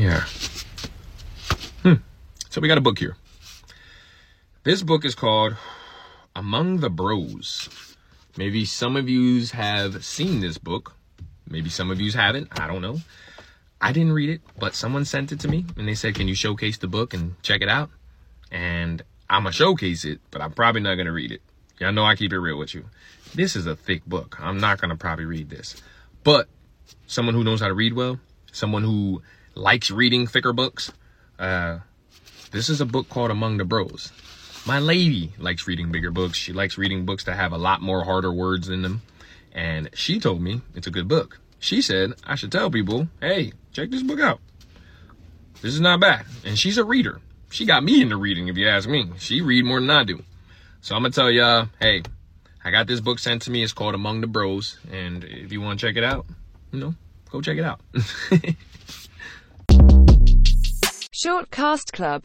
here. Hmm. So we got a book here. This book is called Among the Bros. Maybe some of you have seen this book. Maybe some of you haven't. I don't know. I didn't read it, but someone sent it to me and they said, Can you showcase the book and check it out? And I'm going to showcase it, but I'm probably not going to read it. Y'all know I keep it real with you. This is a thick book. I'm not going to probably read this. But someone who knows how to read well, someone who likes reading thicker books, uh, this is a book called Among the Bros. My lady likes reading bigger books. She likes reading books that have a lot more harder words in them. And she told me it's a good book. She said I should tell people, hey, check this book out. This is not bad. And she's a reader. She got me into reading, if you ask me. She read more than I do. So I'm gonna tell y'all, hey, I got this book sent to me. It's called Among the Bros. And if you want to check it out, you know, go check it out. Short Cast Club